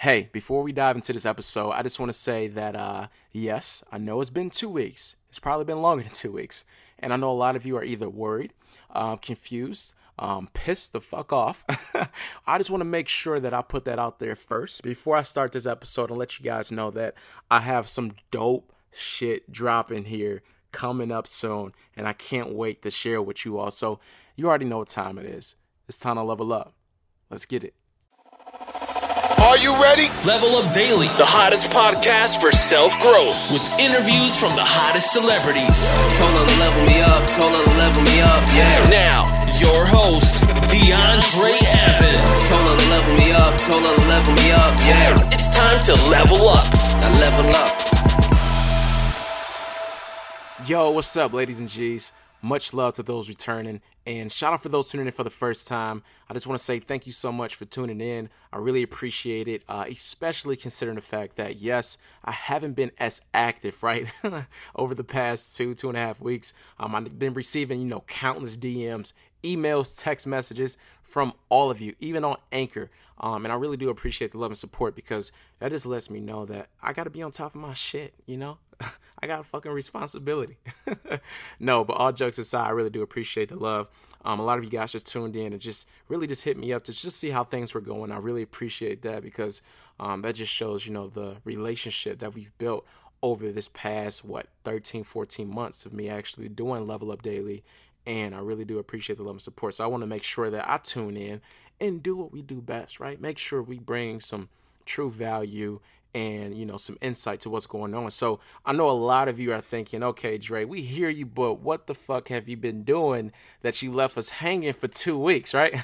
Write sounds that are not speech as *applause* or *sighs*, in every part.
Hey, before we dive into this episode, I just want to say that uh, yes, I know it's been two weeks. It's probably been longer *laughs* than two weeks, and I know a lot of you are either worried, uh, confused, um, pissed the fuck off. *laughs* I just want to make sure that I put that out there first before I start this episode and let you guys know that I have some dope shit dropping here coming up soon, and I can't wait to share with you all. So you already know what time it is. It's time to level up. Let's get it. Are you ready? Level Up Daily, the hottest podcast for self growth, with interviews from the hottest celebrities. Told her to level me up, told her to level me up, yeah. Now, your host, DeAndre Evans. Told her to level me up, told her to level me up, yeah. It's time to level up. Now level up. Yo, what's up, ladies and G's? Much love to those returning, and shout out for those tuning in for the first time. I just want to say thank you so much for tuning in. I really appreciate it, uh, especially considering the fact that, yes, I haven't been as active, *laughs* right, over the past two, two and a half weeks. Um, I've been receiving, you know, countless DMs, emails, text messages from all of you, even on Anchor. Um, and I really do appreciate the love and support because that just lets me know that I got to be on top of my shit, you know? *laughs* I got a fucking responsibility. *laughs* no, but all jokes aside, I really do appreciate the love. Um, a lot of you guys just tuned in and just really just hit me up to just see how things were going. I really appreciate that because um, that just shows, you know, the relationship that we've built over this past, what, 13, 14 months of me actually doing Level Up Daily. And I really do appreciate the love and support. So I want to make sure that I tune in and do what we do best, right? Make sure we bring some true value and you know some insight to what's going on. So I know a lot of you are thinking, okay, Dre, we hear you, but what the fuck have you been doing that you left us hanging for two weeks, *laughs* right?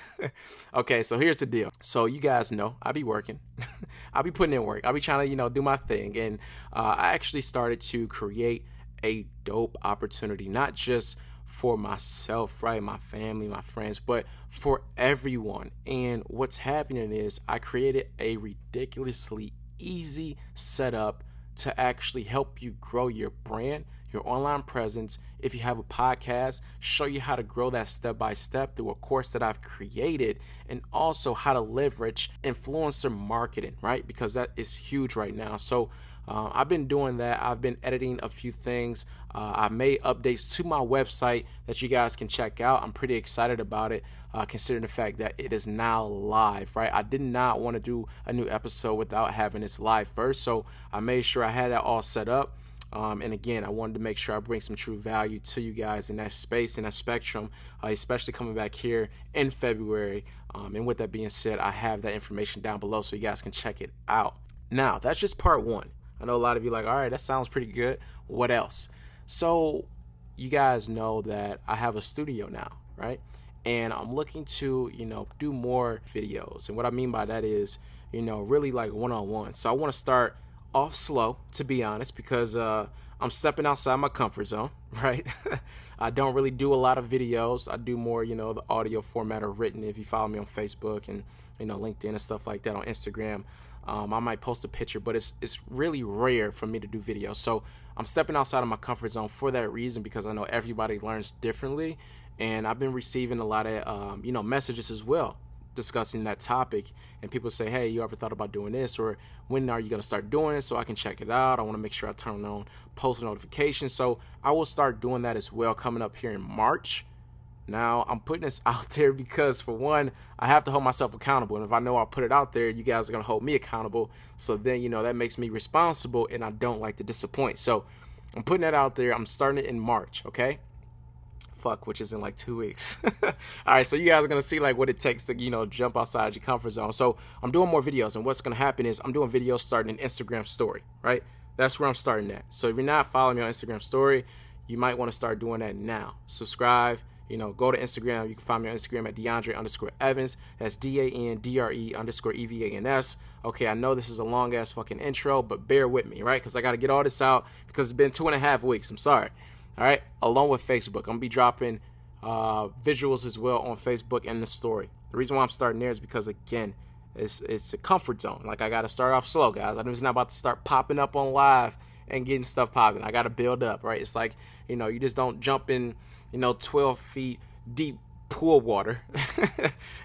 okay, so here's the deal. So you guys know I be working, *laughs* I be putting in work, I be trying to you know do my thing, and uh, I actually started to create a dope opportunity, not just for myself, right? My family, my friends, but for everyone. And what's happening is I created a ridiculously easy setup to actually help you grow your brand, your online presence. If you have a podcast, show you how to grow that step by step through a course that I've created, and also how to leverage influencer marketing, right? Because that is huge right now. So, uh, I've been doing that. I've been editing a few things. Uh, I made updates to my website that you guys can check out. I'm pretty excited about it, uh, considering the fact that it is now live, right? I did not want to do a new episode without having this live first, so I made sure I had that all set up. Um, and again, I wanted to make sure I bring some true value to you guys in that space, in that spectrum, uh, especially coming back here in February. Um, and with that being said, I have that information down below so you guys can check it out. Now, that's just part one. I know a lot of you like, all right, that sounds pretty good. What else? So, you guys know that I have a studio now, right? And I'm looking to, you know, do more videos. And what I mean by that is, you know, really like one on one. So, I want to start off slow, to be honest, because uh, I'm stepping outside my comfort zone, *laughs* right? *laughs* I don't really do a lot of videos. I do more, you know, the audio format or written. If you follow me on Facebook and, you know, LinkedIn and stuff like that on Instagram, um, I might post a picture, but it's it's really rare for me to do videos. So I'm stepping outside of my comfort zone for that reason because I know everybody learns differently, and I've been receiving a lot of um, you know messages as well discussing that topic. And people say, "Hey, you ever thought about doing this?" Or when are you going to start doing it so I can check it out? I want to make sure I turn on post notifications. So I will start doing that as well coming up here in March. Now, I'm putting this *laughs* out there because, for one, I have to hold myself accountable. And if I know I'll put it out there, you guys are going to hold me accountable. So then, you know, that makes me responsible and I don't like to disappoint. So I'm putting that out there. I'm starting it in March, okay? Fuck, which is in like two weeks. *laughs* All right, so you guys are going to see like what it takes to, you know, jump outside your comfort zone. So I'm doing more videos. And what's going to happen is I'm doing videos starting an Instagram story, right? That's where I'm starting at. So if you're not following me on Instagram story, you might want to start doing that now. Subscribe you know, go to Instagram. You can find me on Instagram at DeAndre underscore Evans. That's D A N D R E underscore E V A N S. Okay, I know this is a long ass fucking intro, but bear with me, right? Because I got to get all this out because it's been two and a half weeks. I'm sorry. All right, along with Facebook, I'm gonna be dropping uh, visuals as well on Facebook and the story. The reason why I'm starting there is because again, it's it's a comfort zone. Like I got to start off slow, guys. I'm just not about to start popping up on live and getting stuff popping. I got to build up, right? It's like you know, you just don't jump in you know, 12 feet deep pool water *laughs*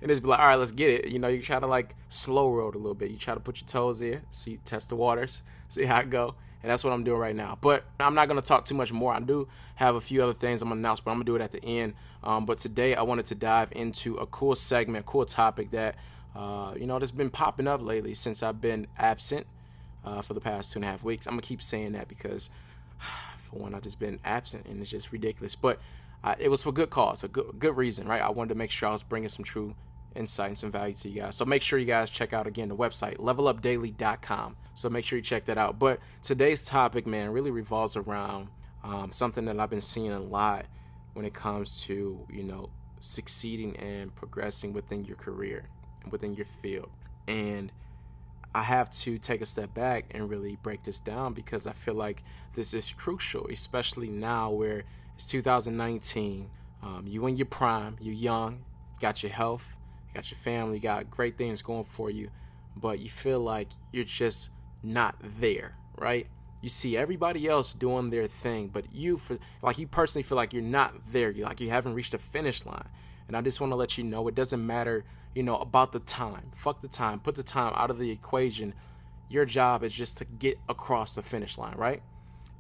and be like, all right, let's get it. You know, you try to like slow roll a little bit. You try to put your toes in, see, test the waters, *laughs* see how it go. And that's what I'm doing right now. But I'm not to talk too much more. I do have a few other things I'm to announce, but I'm to do it at the end. Um, but today I wanted to dive into a cool segment, cool topic that, uh, you know, that's been popping up lately since I've been absent uh, for the past two and a half weeks. I'm to keep saying that because, *sighs* for one, I've just been absent and it's just ridiculous. But uh, it was for good cause, a good, good reason, right? I wanted to make sure I was bringing some true insight and some value to you guys. So make sure you guys check out again the website, levelupdaily.com. So make sure you check that out. But today's topic, man, really revolves around um, something that I've been seeing a lot when it comes to, you know, succeeding and progressing within your career and within your field. And I have to take a step back and really break this down because I feel like this is crucial, especially now where it's 2019. Um, you in your prime, you're young, got your health, got your family, got great things going for you, but you feel like you're just not there, right? You see everybody else doing their thing, but you for like you personally feel like you're not there. You like you haven't reached the finish line. And I just want to let you know it doesn't matter, you know, about the time. Fuck the time. Put the time out of the equation. Your job is just to get across the finish line, right?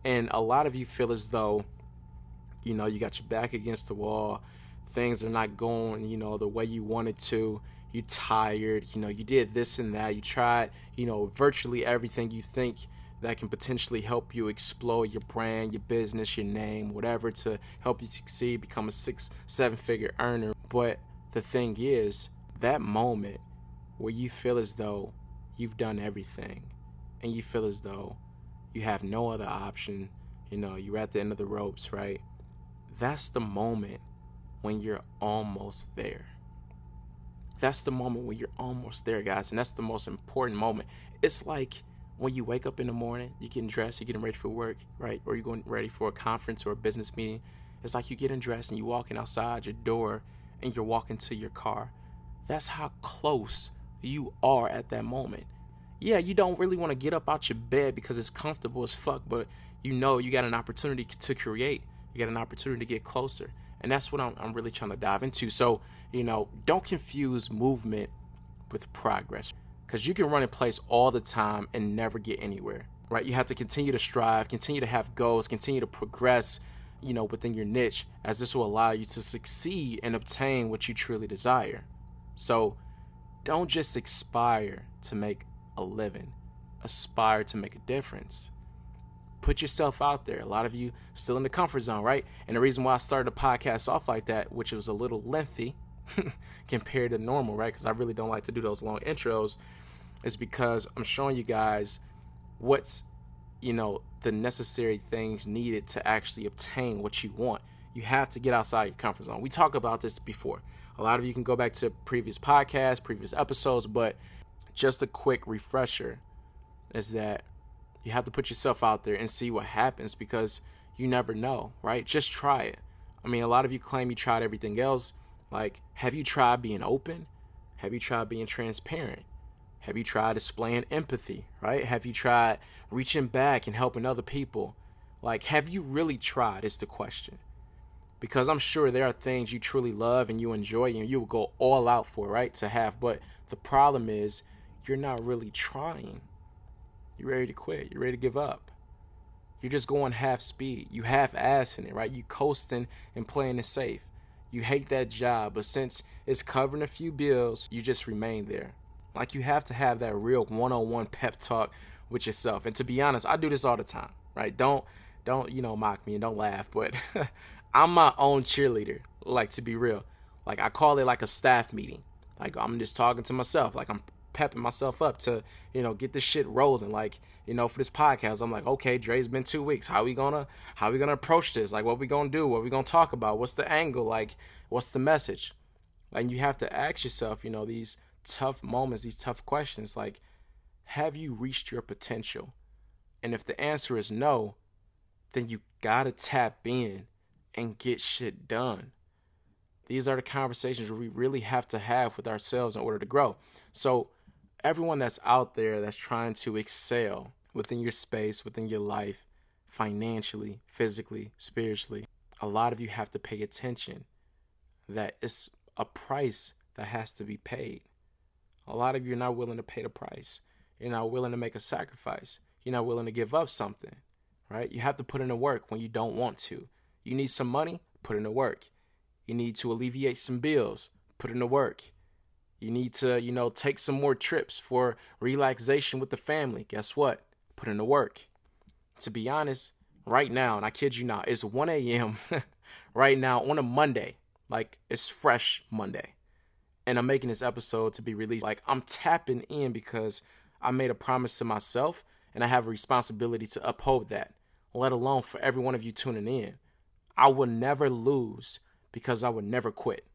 And a lot of you feel as though, you know, you got your back against the wall. Things are not going, you know, the way you wanted to. You're tired. You know, you did this and that. You tried, you know, virtually everything you think that can potentially help you explore your brand, your business, your name, whatever to help you succeed, become a six, seven figure earner. But the thing is, that moment where you feel as though you've done everything and you feel as though you have no other option, you know, you're at the end of the ropes, right? That's the moment when you're almost there. That's the moment when you're almost there, guys. And that's the most important moment. It's like when you wake up in the morning, you're getting dressed, you're getting ready for work, right? Or you're going ready for a conference or a business meeting. It's like you're getting dressed and you're walking outside your door and you're walking to your car. That's how close you are at that moment. Yeah, you don't really want to get up out your bed because it's comfortable as fuck, but you know you got an opportunity to create. You got an opportunity to get closer. And that's what I'm, I'm really trying to dive into. So, you know, don't confuse movement with progress because you can run in place all the time and never get anywhere, right? You have to continue to strive, continue to have goals, continue to progress, you know, within your niche, as this will allow you to succeed and obtain what you truly desire. So don't just aspire to make a living, aspire to make a difference. Put yourself out there. A lot of you still in the comfort zone, right? And the reason why I started the podcast off like that, which was a little lengthy *laughs* compared to normal, right? Because I really don't like to do those long intros, is because I'm showing you guys what's, you know, the necessary things needed to actually obtain what you want. You have to get outside your comfort zone. We talked about this before. A lot of you can go back to previous podcasts, previous episodes, but just a quick refresher is that you have to put yourself out there and see what happens because you never know, right? Just try it. I mean, a lot of you claim you tried everything else. Like, have you tried being open? Have you tried being transparent? Have you tried displaying empathy, right? Have you tried reaching back and helping other people? Like, have you really tried? Is the question. Because I'm sure there are things you truly love and you enjoy and you will go all out for, right? To have. But the problem is, you're not really trying. You're ready to quit. You're ready to give up. You're just going half speed. You half assing it, right? You coasting and playing it safe. You hate that job, but since it's covering a few bills, you just remain there. Like you have to have that real one-on-one pep talk with yourself. And to be honest, I do this all the time, right? Don't don't, you know, mock me and don't laugh, but *laughs* I'm my own cheerleader. Like to be real. Like I call it like a staff meeting. Like I'm just talking to myself. Like I'm pepping myself up to, you know, get this shit rolling. Like, you know, for this podcast, I'm like, okay, Dre's been two weeks. How we gonna how we gonna approach this? Like what we gonna do? What we gonna talk about? What's the angle? Like, what's the message? Like you have to ask yourself, you know, these tough moments, these tough questions, like, have you reached your potential? And if the answer is no, then you gotta tap in and get shit done. These are the conversations we really have to have with ourselves in order to grow. So, everyone that's out there that's trying to excel within your space, within your life, financially, physically, spiritually, a lot of you have to pay attention. that it's a price that has to be paid. A lot of you are not willing to pay the price. You're not willing to make a sacrifice. You're not willing to give up something, right? You have to put in the work when you don't want to. You need some money, put in the work. You need to alleviate some bills, put in the work. You need to, you know, take some more trips for relaxation with the family. Guess what? Put in the work. To be honest, right now, and I kid you not, it's 1 a.m. *laughs* right now on a Monday. Like it's fresh Monday. And I'm making this episode to be released. Like I'm tapping in because I made a promise to myself and I have a responsibility to uphold that, let alone for every one of you tuning in. I will never lose because I would never quit.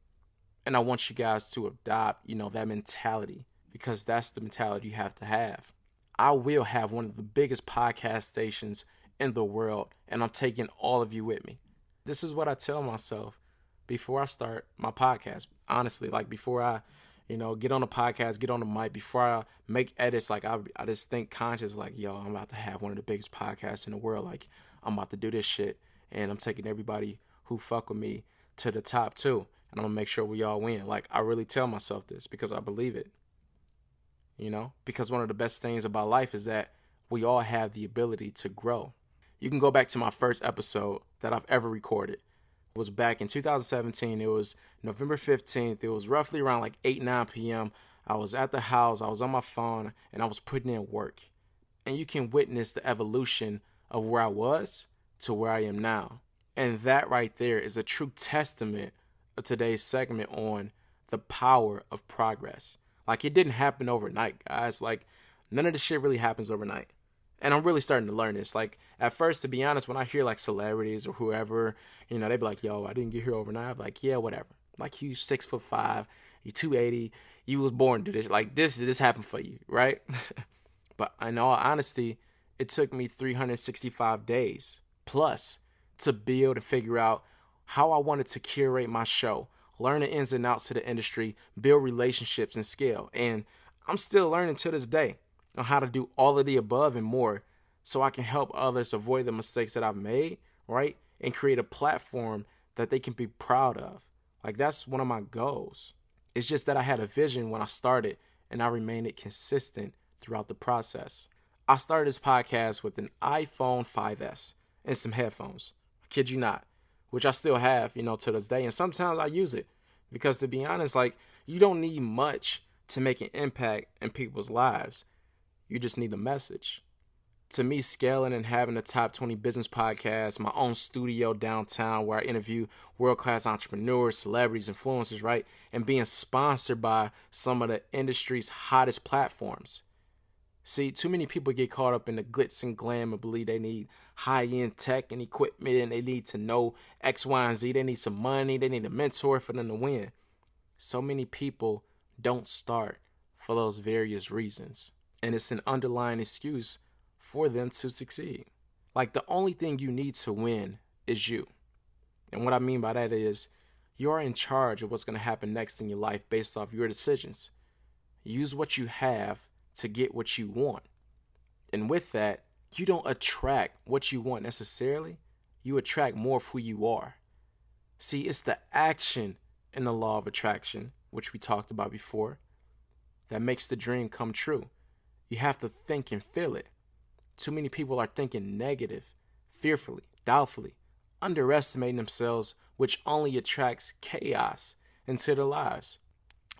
And I want you guys to adopt, you know, that mentality because that's the mentality you have to have. I will have one of the biggest podcast stations in the world, and I'm taking all of you with me. This is what I tell myself before I start my podcast. Honestly, like before I, you know, get on the podcast, get on the mic, before I make edits, like I, I just think conscious, like, yo, I'm about to have one of the biggest podcasts in the world. Like, I'm about to do this shit, and I'm taking everybody who fuck with me to the top too, and I'm gonna make sure we all win. Like, I really tell myself this because I believe it. You know, because one of the best things about life is that we all have the ability to grow. You can go back to my first episode that I've ever recorded was back in 2017. It was November 15th. It was roughly around like 8, 9 p.m. I was at the house, I was on my phone, and I was putting in work. And you can witness the evolution of where I was to where I am now. And that right there is a true testament of today's segment on the power of progress. Like it didn't happen overnight, guys. Like none of this shit really happens overnight and I'm really starting to learn this. Like at first, to be honest, when I hear like celebrities or whoever, you know, they'd be like, "Yo, I didn't get here overnight." I'm like, "Yeah, whatever." Like you six foot five, you two eighty, you was born to this. Like this, this happened for you, right? *laughs* but in all honesty, it took me 365 days plus to build and figure out how I wanted to curate my show, learn the ins and outs of the industry, build relationships and scale. And I'm still learning to this day on how to do all of the above and more so I can help others avoid the mistakes that I've made, right? And create a platform that they can be proud of. Like that's one of my goals. It's just that I had a vision when I started and I remained consistent throughout the process. I started this podcast with an iPhone 5S and some headphones. I kid you not, which I still have, you know, to this day. And sometimes I use it because to be honest, like you don't need much to make an impact in people's lives. You just need the message. To me, scaling and having a top 20 business podcast, my own studio downtown where I interview world class entrepreneurs, celebrities, influencers, right? And being sponsored by some of the industry's hottest platforms. See, too many people get caught up in the glitz and glam and believe they need high end tech and equipment and they need to know X, Y, and Z. They need some money, they need a mentor for them to win. So many people don't start for those various reasons and it's an underlying excuse for them to succeed. Like the only thing you need to win is you. And what I mean by that is you're in charge of what's going to happen next in your life based off your decisions. Use what you have to get what you want. And with that, you don't attract what you want necessarily, you attract more of who you are. See, it's the action in the law of attraction, which we talked about before, that makes the dream come true. You have to think and feel it. Too many people are thinking negative, fearfully, doubtfully, underestimating themselves, which only attracts chaos into their lives.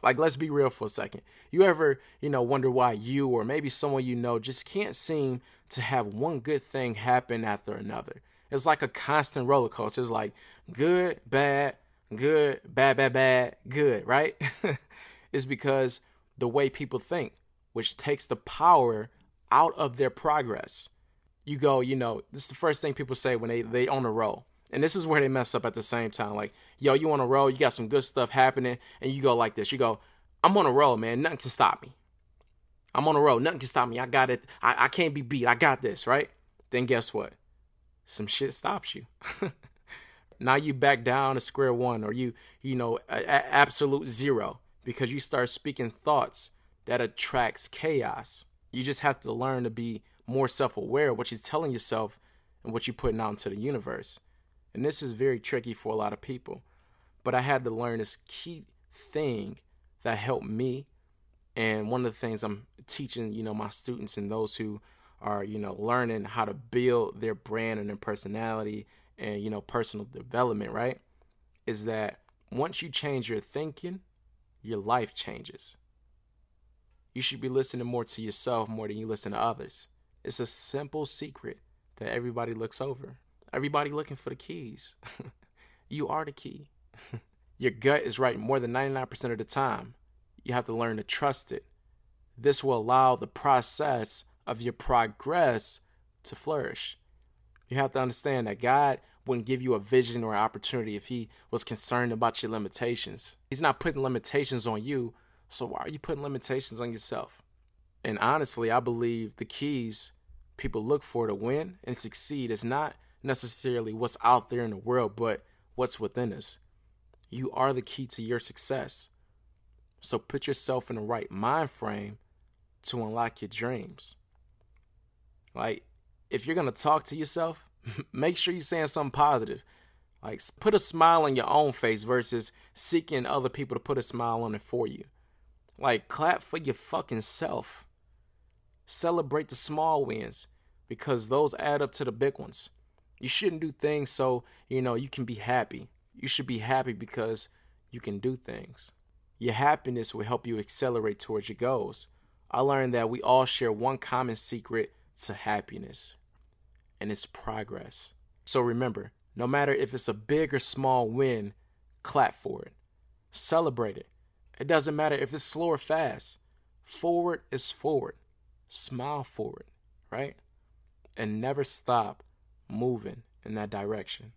Like, let's be real for a second. You ever, you know, wonder why you or maybe someone you know just can't seem to have one good thing happen after another? It's like a constant roller coaster. It's like good, bad, good, bad, bad, bad, good, right? *laughs* it's because the way people think which takes the power out of their progress. You go, you know, this is the first thing people say when they they on a roll. And this is where they mess up at the same time. Like, yo, you on a roll, you got some good stuff happening, and you go like this. You go, I'm on a roll, man. Nothing can stop me. I'm on a roll. Nothing can stop me. I got it. I, I can't be beat. I got this, right? Then guess what? Some shit stops you. *laughs* now you back down to square one, or you, you know, a, a absolute zero because you start speaking thoughts that attracts chaos. You just have to learn to be more self aware of what you're telling yourself and what you're putting out into the universe. And this is very tricky for a lot of people. but I had to learn this key thing that helped me. And one of the things I'm teaching, you know, my students and those who are, you know, learning how to build their brand and their personality and, you know, personal development, right? Is that once you change your thinking, your life changes. You should be listening more to yourself more than you listen to others. It's a simple secret that everybody looks over. Everybody looking for the keys. *laughs* you are the key. *laughs* Your gut is right more than 99% of the time. You have to learn to trust it. This will allow the process of your progress to flourish. You have to understand that God wouldn't give you a vision or an opportunity if He was concerned about your limitations. He's not putting limitations on you, so why are you putting limitations on yourself? And honestly, I believe the keys people look for to win and succeed is not necessarily what's out there in the world, but what's within us. You are the key to your success. So put yourself in the right mind frame to unlock your dreams. Like, if you're going to talk to yourself, *laughs* make sure you're saying something positive. Like, put a smile on your own face versus seeking other people to put a smile on it for you. Like, clap for your fucking self. Celebrate the small wins because those add up to the big ones. You shouldn't do things so, you know, you can be happy. You should be happy because you can do things. Your happiness will help you accelerate towards your goals. I learned that we all share one common secret to happiness, and it's progress. So remember, no matter if it's a big or small win, clap for it. Celebrate it. It doesn't matter if it's slow or fast. Forward is forward. Smile forward, right? And never stop moving in that direction.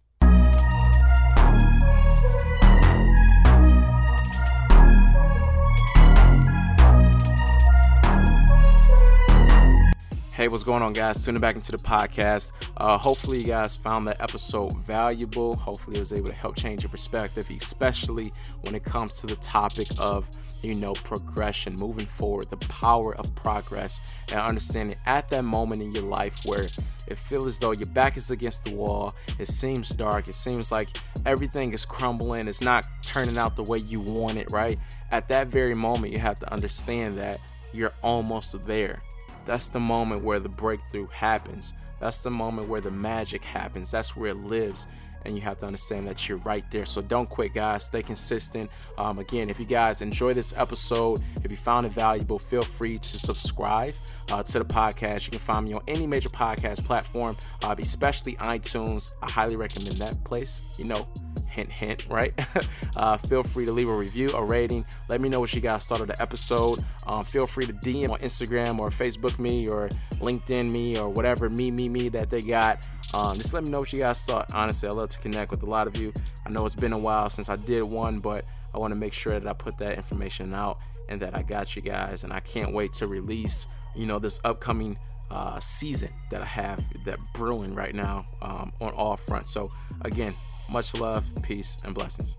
Hey, what's going on, guys? Tuning back into the podcast. Uh, hopefully, you guys found that episode valuable. Hopefully, it was able to help change your perspective, especially when it comes to the topic of you know, progression, moving forward, the power of progress, and understanding at that moment in your life where it feels as though your back is against the wall, it seems dark, it seems like everything is crumbling, it's not turning out the way you want it, right? At that very moment, you have to understand that you're almost there. That's the moment where the breakthrough happens. That's the moment where the magic happens. That's where it lives and you have to understand that you're right there. So don't quit, guys. Stay consistent. Um, again, if you guys enjoy this episode, if you found it valuable, feel free to subscribe uh, to the podcast. You can find me on any major podcast platform, uh, especially iTunes. I highly recommend that place. You know, hint, hint, right? *laughs* uh, feel free to leave a review, a rating. Let me know what you guys thought of the episode. Um, feel free to DM on Instagram or Facebook me or LinkedIn me or whatever me, me, me that they got. Um, just let me know what you guys thought. Honestly, I love to connect with a lot of you. I know it's been a while since I did one, but I want to make sure that I put that information out and that I got you guys. And I can't wait to release, you know, this upcoming uh, season that I have that brewing right now um, on all fronts. So, again, much love, peace, and blessings.